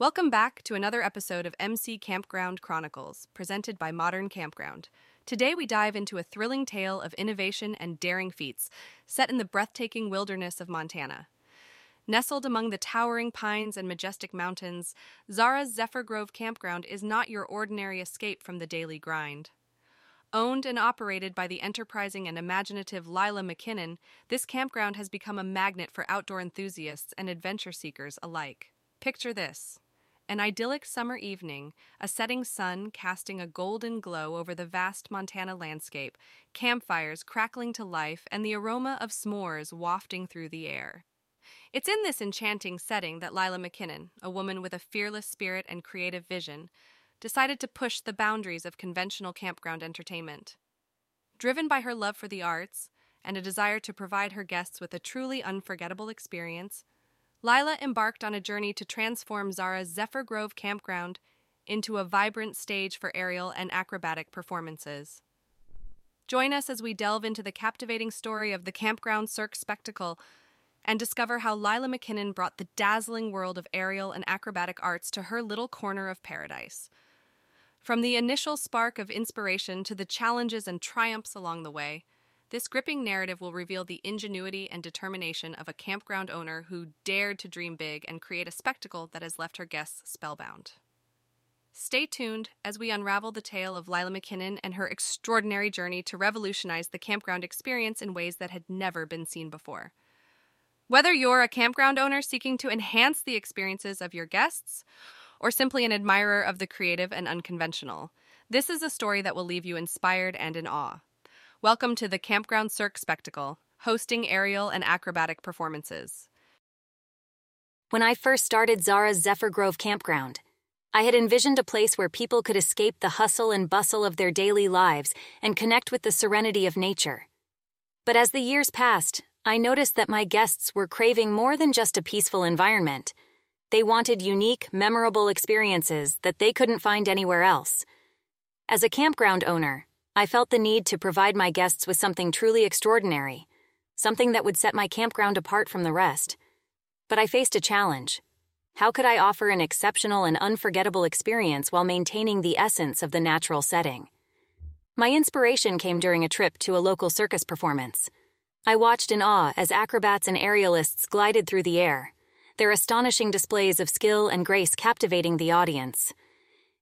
Welcome back to another episode of MC Campground Chronicles, presented by Modern Campground. Today we dive into a thrilling tale of innovation and daring feats set in the breathtaking wilderness of Montana. Nestled among the towering pines and majestic mountains, Zara's Zephyr Grove Campground is not your ordinary escape from the daily grind. Owned and operated by the enterprising and imaginative Lila McKinnon, this campground has become a magnet for outdoor enthusiasts and adventure seekers alike. Picture this an idyllic summer evening, a setting sun casting a golden glow over the vast Montana landscape, campfires crackling to life, and the aroma of s'mores wafting through the air. It's in this enchanting setting that Lila McKinnon, a woman with a fearless spirit and creative vision, decided to push the boundaries of conventional campground entertainment. Driven by her love for the arts and a desire to provide her guests with a truly unforgettable experience, Lila embarked on a journey to transform Zara's Zephyr Grove campground into a vibrant stage for aerial and acrobatic performances. Join us as we delve into the captivating story of the Campground Cirque spectacle and discover how Lila McKinnon brought the dazzling world of aerial and acrobatic arts to her little corner of paradise. From the initial spark of inspiration to the challenges and triumphs along the way, this gripping narrative will reveal the ingenuity and determination of a campground owner who dared to dream big and create a spectacle that has left her guests spellbound. Stay tuned as we unravel the tale of Lila McKinnon and her extraordinary journey to revolutionize the campground experience in ways that had never been seen before. Whether you're a campground owner seeking to enhance the experiences of your guests, or simply an admirer of the creative and unconventional, this is a story that will leave you inspired and in awe. Welcome to the Campground Cirque Spectacle, hosting aerial and acrobatic performances. When I first started Zara's Zephyr Grove Campground, I had envisioned a place where people could escape the hustle and bustle of their daily lives and connect with the serenity of nature. But as the years passed, I noticed that my guests were craving more than just a peaceful environment. They wanted unique, memorable experiences that they couldn't find anywhere else. As a campground owner, I felt the need to provide my guests with something truly extraordinary, something that would set my campground apart from the rest. But I faced a challenge. How could I offer an exceptional and unforgettable experience while maintaining the essence of the natural setting? My inspiration came during a trip to a local circus performance. I watched in awe as acrobats and aerialists glided through the air, their astonishing displays of skill and grace captivating the audience.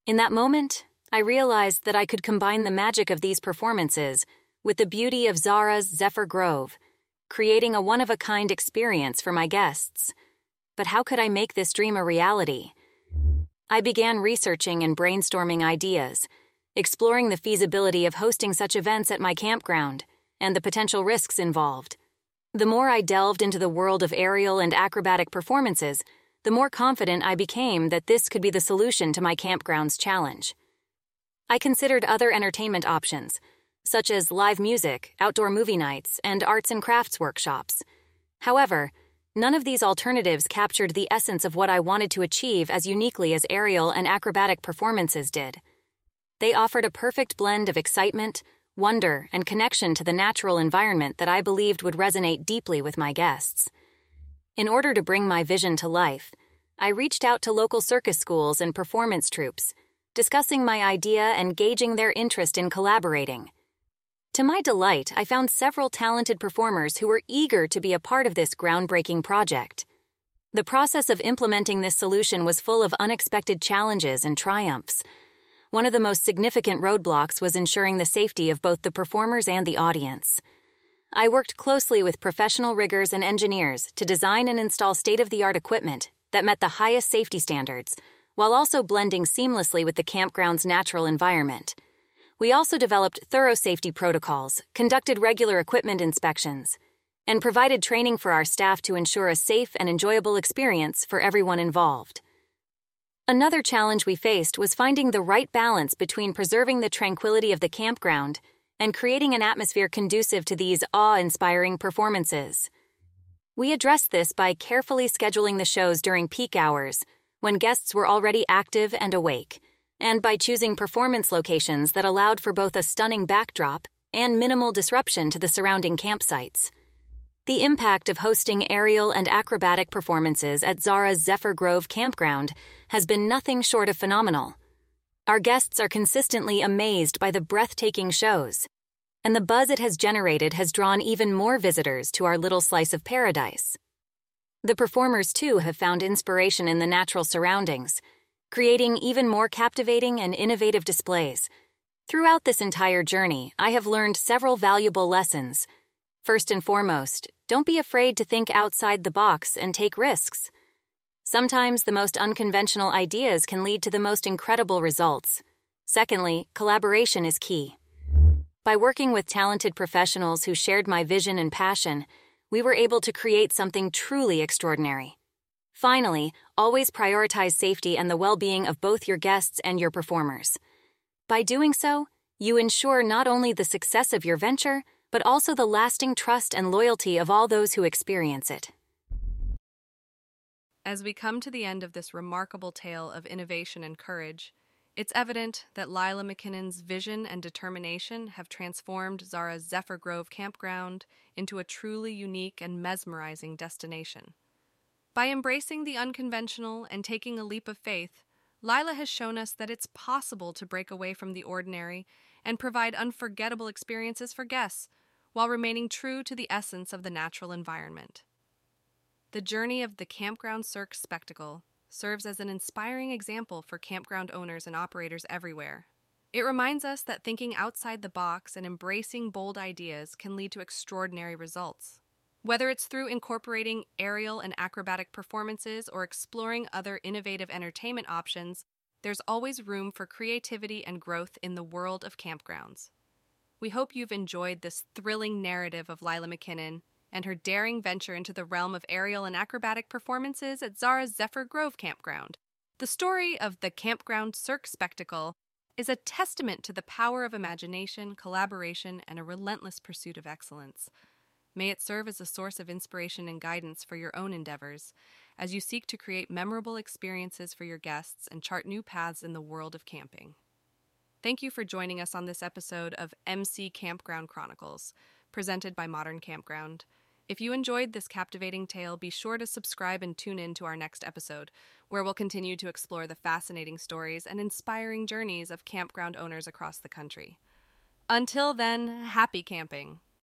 In that moment, I realized that I could combine the magic of these performances with the beauty of Zara's Zephyr Grove, creating a one of a kind experience for my guests. But how could I make this dream a reality? I began researching and brainstorming ideas, exploring the feasibility of hosting such events at my campground and the potential risks involved. The more I delved into the world of aerial and acrobatic performances, the more confident I became that this could be the solution to my campground's challenge. I considered other entertainment options, such as live music, outdoor movie nights, and arts and crafts workshops. However, none of these alternatives captured the essence of what I wanted to achieve as uniquely as aerial and acrobatic performances did. They offered a perfect blend of excitement, wonder, and connection to the natural environment that I believed would resonate deeply with my guests. In order to bring my vision to life, I reached out to local circus schools and performance troupes discussing my idea and gauging their interest in collaborating. To my delight, I found several talented performers who were eager to be a part of this groundbreaking project. The process of implementing this solution was full of unexpected challenges and triumphs. One of the most significant roadblocks was ensuring the safety of both the performers and the audience. I worked closely with professional riggers and engineers to design and install state of the art equipment that met the highest safety standards while also blending seamlessly with the campground's natural environment. We also developed thorough safety protocols, conducted regular equipment inspections, and provided training for our staff to ensure a safe and enjoyable experience for everyone involved. Another challenge we faced was finding the right balance between preserving the tranquility of the campground and creating an atmosphere conducive to these awe inspiring performances. We addressed this by carefully scheduling the shows during peak hours when guests were already active and awake, and by choosing performance locations that allowed for both a stunning backdrop and minimal disruption to the surrounding campsites. The impact of hosting aerial and acrobatic performances at Zara's Zephyr Grove campground has been nothing short of phenomenal. Our guests are consistently amazed by the breathtaking shows, and the buzz it has generated has drawn even more visitors to our little slice of paradise. The performers, too, have found inspiration in the natural surroundings, creating even more captivating and innovative displays. Throughout this entire journey, I have learned several valuable lessons First and foremost, don't be afraid to think outside the box and take risks. Sometimes the most unconventional ideas can lead to the most incredible results. Secondly, collaboration is key. By working with talented professionals who shared my vision and passion, we were able to create something truly extraordinary. Finally, always prioritize safety and the well being of both your guests and your performers. By doing so, you ensure not only the success of your venture, but also the lasting trust and loyalty of all those who experience it. As we come to the end of this remarkable tale of innovation and courage, it's evident that Lila McKinnon's vision and determination have transformed Zara's Zephyr Grove campground into a truly unique and mesmerizing destination. By embracing the unconventional and taking a leap of faith, Lila has shown us that it's possible to break away from the ordinary and provide unforgettable experiences for guests while remaining true to the essence of the natural environment. The journey of the Campground Cirque spectacle serves as an inspiring example for campground owners and operators everywhere. It reminds us that thinking outside the box and embracing bold ideas can lead to extraordinary results. Whether it's through incorporating aerial and acrobatic performances or exploring other innovative entertainment options, there's always room for creativity and growth in the world of campgrounds. We hope you've enjoyed this thrilling narrative of Lila McKinnon and her daring venture into the realm of aerial and acrobatic performances at Zara's Zephyr Grove campground. The story of the Campground Cirque spectacle is a testament to the power of imagination, collaboration, and a relentless pursuit of excellence. May it serve as a source of inspiration and guidance for your own endeavors as you seek to create memorable experiences for your guests and chart new paths in the world of camping. Thank you for joining us on this episode of MC Campground Chronicles, presented by Modern Campground. If you enjoyed this captivating tale, be sure to subscribe and tune in to our next episode, where we'll continue to explore the fascinating stories and inspiring journeys of campground owners across the country. Until then, happy camping!